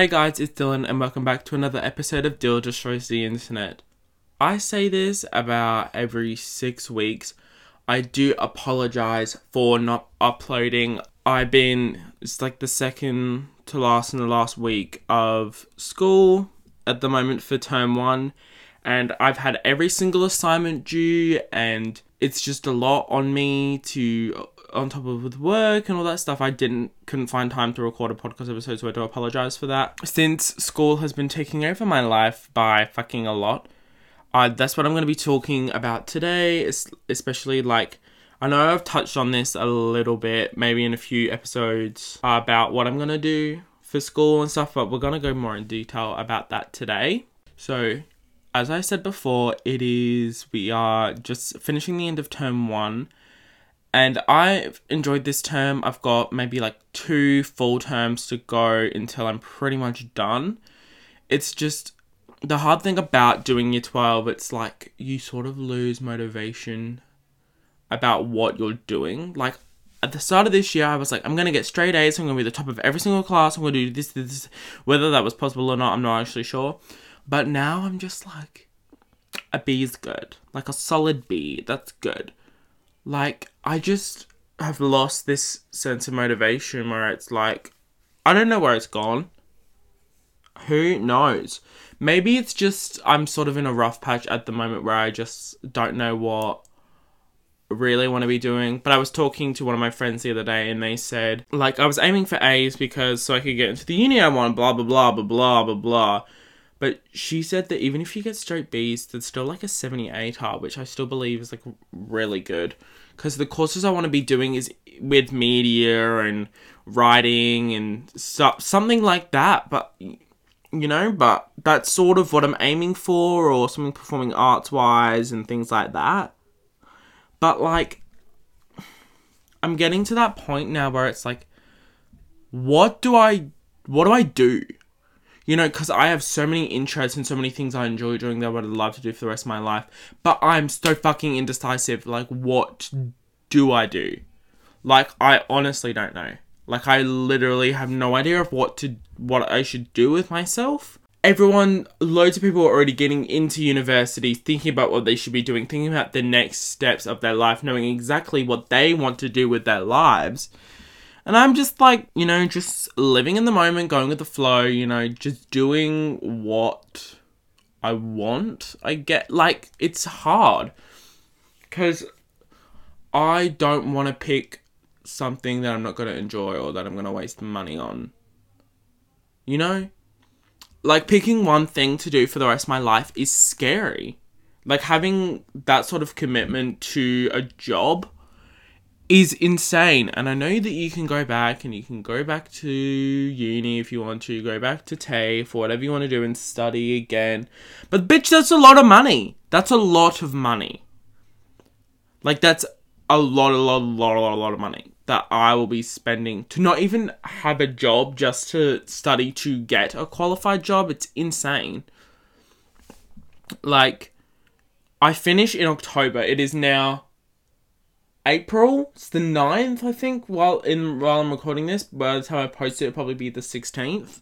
Hey guys, it's Dylan, and welcome back to another episode of Dyl Destroys the Internet. I say this about every six weeks. I do apologize for not uploading. I've been, it's like the second to last in the last week of school at the moment for term one, and I've had every single assignment due, and it's just a lot on me to on top of with work and all that stuff, I didn't couldn't find time to record a podcast episode, so I do apologize for that. Since school has been taking over my life by fucking a lot, uh, that's what I'm going to be talking about today. Especially like I know I've touched on this a little bit, maybe in a few episodes about what I'm going to do for school and stuff, but we're going to go more in detail about that today. So, as I said before, it is we are just finishing the end of term one and I've enjoyed this term. I've got maybe like two full terms to go until I'm pretty much done. It's just the hard thing about doing year 12, it's like you sort of lose motivation about what you're doing. Like at the start of this year, I was like, I'm gonna get straight A's. I'm gonna be the top of every single class. I'm gonna do this, this, this. Whether that was possible or not, I'm not actually sure. But now I'm just like, a B is good. Like a solid B. That's good. Like, I just have lost this sense of motivation where it's like, I don't know where it's gone. Who knows? Maybe it's just I'm sort of in a rough patch at the moment where I just don't know what really want to be doing. But I was talking to one of my friends the other day and they said, like, I was aiming for A's because so I could get into the uni I want, blah, blah, blah, blah, blah, blah, blah. But she said that even if you get straight B's, there's still like a 78 R, which I still believe is like really good. Because the courses I want to be doing is with media and writing and stuff, something like that. But, you know, but that's sort of what I'm aiming for, or something performing arts wise and things like that. But, like, I'm getting to that point now where it's like, what do I, what do I do? You know, because I have so many interests and so many things I enjoy doing that I would love to do for the rest of my life. But I'm so fucking indecisive. Like, what do I do? Like, I honestly don't know. Like, I literally have no idea of what to what I should do with myself. Everyone, loads of people are already getting into university, thinking about what they should be doing, thinking about the next steps of their life, knowing exactly what they want to do with their lives. And I'm just like, you know, just living in the moment, going with the flow, you know, just doing what I want. I get like it's hard cuz I don't want to pick something that I'm not going to enjoy or that I'm going to waste money on. You know? Like picking one thing to do for the rest of my life is scary. Like having that sort of commitment to a job is insane. And I know that you can go back and you can go back to uni if you want to, go back to TAFE or whatever you want to do and study again. But bitch, that's a lot of money. That's a lot of money. Like that's a lot, a lot, a lot, a lot, a lot of money that I will be spending to not even have a job just to study to get a qualified job. It's insane. Like, I finish in October. It is now April. It's the 9th, I think, while in while I'm recording this. By the time I post it, it'll probably be the 16th.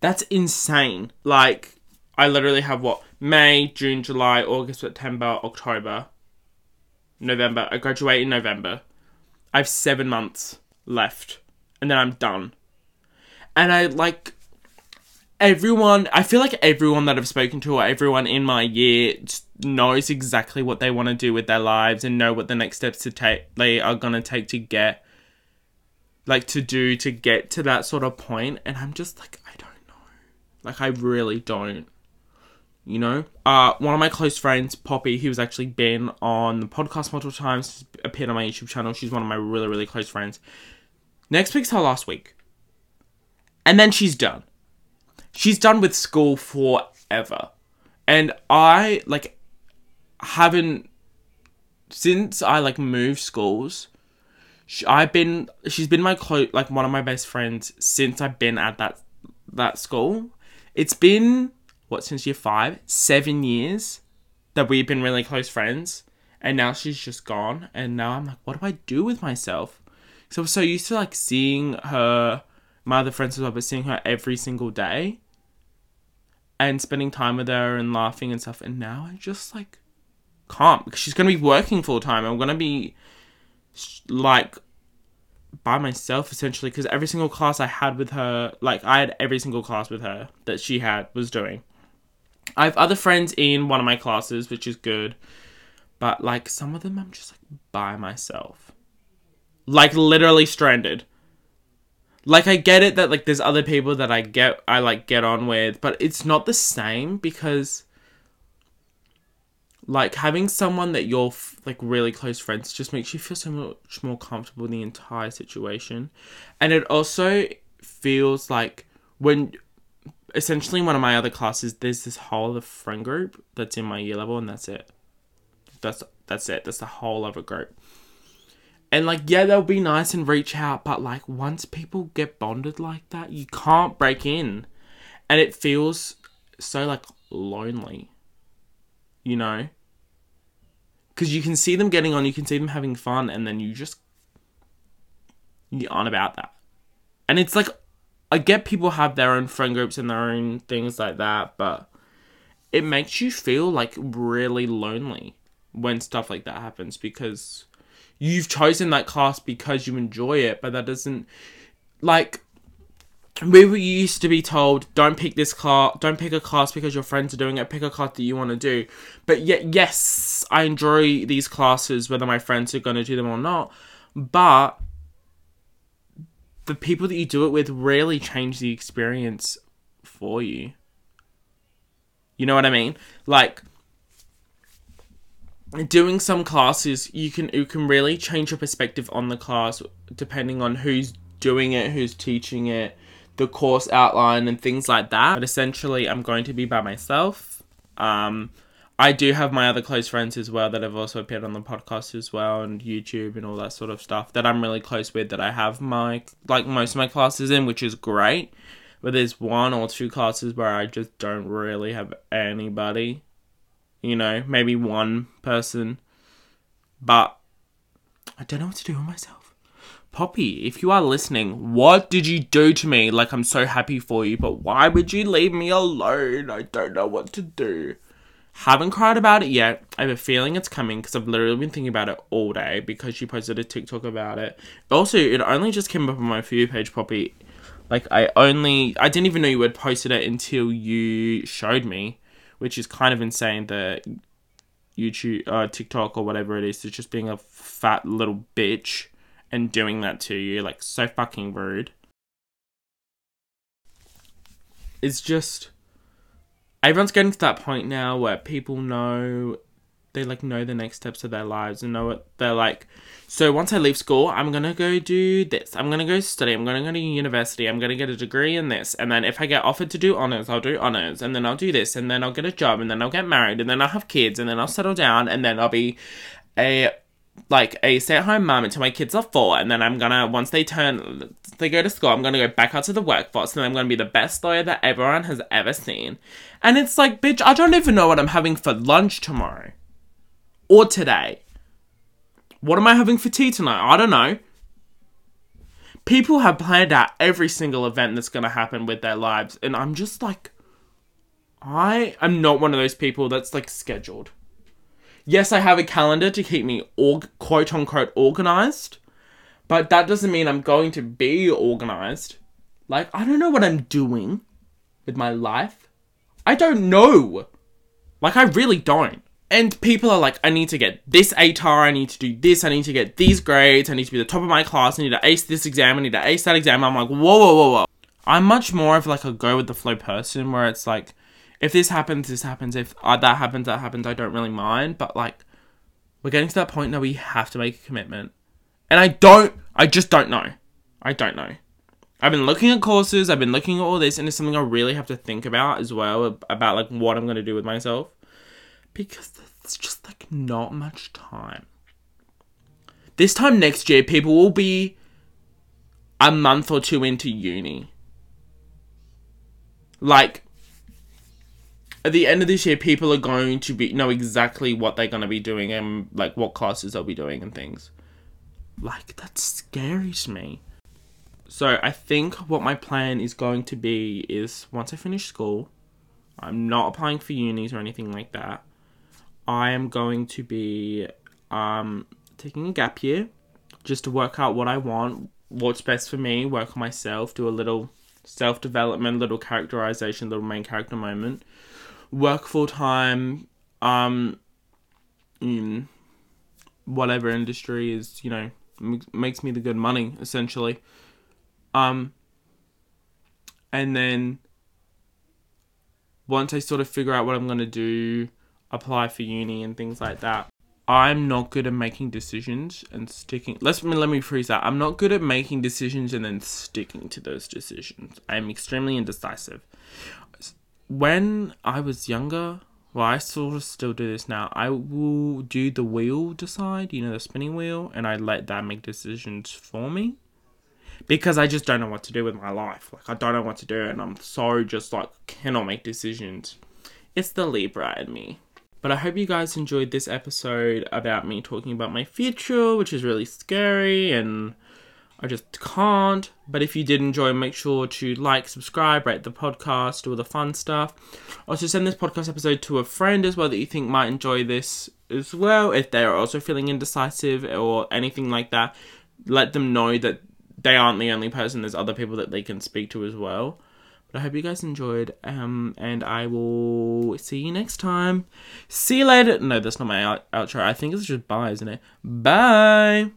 That's insane. Like, I literally have what? May, June, July, August, September, October, November. I graduate in November. I have seven months left. And then I'm done. And I like everyone i feel like everyone that i've spoken to or everyone in my year knows exactly what they want to do with their lives and know what the next steps to take they are going to take to get like to do to get to that sort of point and i'm just like i don't know. Like i really don't. You know? Uh one of my close friends poppy who's actually been on the podcast multiple times appeared on my youtube channel she's one of my really really close friends. Next week's her last week. And then she's done she's done with school forever. And I like haven't since I like moved schools. She, I've been she's been my close like one of my best friends since I've been at that that school. It's been what since year 5, 7 years that we've been really close friends and now she's just gone and now I'm like what do I do with myself? So I was so used to like seeing her my other friends as well, but seeing her every single day and spending time with her and laughing and stuff. And now I just like can't because she's to be working full time. I'm to be like by myself essentially because every single class I had with her, like I had every single class with her that she had was doing. I have other friends in one of my classes, which is good, but like some of them I'm just like by myself, like literally stranded. Like I get it that like there's other people that I get I like get on with, but it's not the same because like having someone that you're f- like really close friends just makes you feel so much more comfortable in the entire situation. And it also feels like when essentially in one of my other classes there's this whole other friend group that's in my year level and that's it. That's that's it. That's the whole other group and like yeah they'll be nice and reach out but like once people get bonded like that you can't break in and it feels so like lonely you know because you can see them getting on, you can see them having fun, and then you just you aren't about that. And it's like I get people have their own friend groups and their own things like that, but it makes you feel like really lonely when stuff like that happens because you've chosen that class because you enjoy it, but that doesn't like we were used to be told don't pick this class don't pick a class because your friends are doing it pick a class that you want to do. But yet yes i enjoy these classes whether my friends are going to do them or not but the people that you do it with rarely change the experience for you. You know what i mean? Like doing some classes you can you can really change your perspective on the class depending on who's doing it who's teaching it the course outline and things like that. But essentially, I'm going to be by myself. Um, I do have my other close friends as well that have also appeared on the podcast as well and YouTube and all that sort of stuff that I'm really close with that I have my like most of my classes in, which is great. But there's one or two classes where I just don't really have anybody. You know, maybe one person. But I don't know what to do with myself. Poppy, if you are listening, what did you do to me? Like, I'm so happy for you, but why would you leave me alone? I don't know what to do. Haven't cried about it yet. I have a feeling it's coming because I've literally been thinking about it all day because she posted a TikTok about it. Also, it only just came up on my You page, Poppy. Like, I only, I didn't even know you had posted it until you showed me, which is kind of insane that YouTube, uh, TikTok, or whatever it is, is just being a fat little bitch and doing that to you. Like, so fucking rude. It's just. Everyone's getting to that point now where people know. They like know the next steps of their lives and know what they're like. So once I leave school, I'm gonna go do this. I'm gonna go study. I'm gonna go to university. I'm gonna get a degree in this. And then if I get offered to do honors, I'll do honors. And then I'll do this. And then I'll get a job. And then I'll get married. And then I'll have kids. And then I'll settle down. And then I'll be a like a stay-at-home mom until my kids are four and then i'm gonna once they turn they go to school i'm gonna go back out to the workforce and i'm gonna be the best lawyer that everyone has ever seen and it's like bitch i don't even know what i'm having for lunch tomorrow or today what am i having for tea tonight i don't know people have planned out every single event that's gonna happen with their lives and i'm just like i am not one of those people that's like scheduled yes, I have a calendar to keep me org- quote unquote organized, but that doesn't mean I'm going to be organized. Like, I don't know what I'm doing with my life. I don't know. Like, I really don't. And people are like, I need to get this ATAR, I need to do this, I need to get these grades, I need to be the top of my class, I need to ace this exam, I need to ace that exam. I'm like, whoa, whoa, whoa, whoa. I'm much more of like a go with the flow person where it's like, if this happens, this happens. If uh, that happens, that happens. I don't really mind. But like, we're getting to that point now. We have to make a commitment, and I don't. I just don't know. I don't know. I've been looking at courses. I've been looking at all this, and it's something I really have to think about as well about like what I'm going to do with myself because there's just like not much time. This time next year, people will be a month or two into uni. Like, at the end of this year, people are going to be know exactly what they're going to be doing and like what classes they'll be doing and things. Like that's scary to me. So I think what my plan is going to be is once I finish school, I'm not applying for unis or anything like that. I am going to be um, taking a gap year just to work out what I want, what's best for me, work on myself, do a little self development, little characterization, little main character moment, work full time, um, in whatever industry is, you know, m- makes me the good money essentially. Um, and then once I sort of figure out what I'm going to do, apply for uni and things like that, I'm not good at making decisions and sticking. Let's let me freeze that. I'm not good at making decisions and then sticking to those decisions. I'm extremely indecisive. When I was younger, well, I sort of still do this now. I will do the wheel decide, you know, the spinning wheel, and I let that make decisions for me because I just don't know what to do with my life. Like I don't know what to do, and I'm so just like cannot make decisions. It's the Libra in me. But I hope you guys enjoyed this episode about me talking about my future, which is really scary and I just can't. But if you did enjoy, make sure to like, subscribe, rate the podcast, all the fun stuff. Also, send this podcast episode to a friend as well that you think might enjoy this as well. If they are also feeling indecisive or anything like that, let them know that they aren't the only person. There's other people that they can speak to as well. But I hope you guys enjoyed. Um, and I will see you next time. See you later. No, that's not my out- outro. I think it's just bye, isn't it? Bye.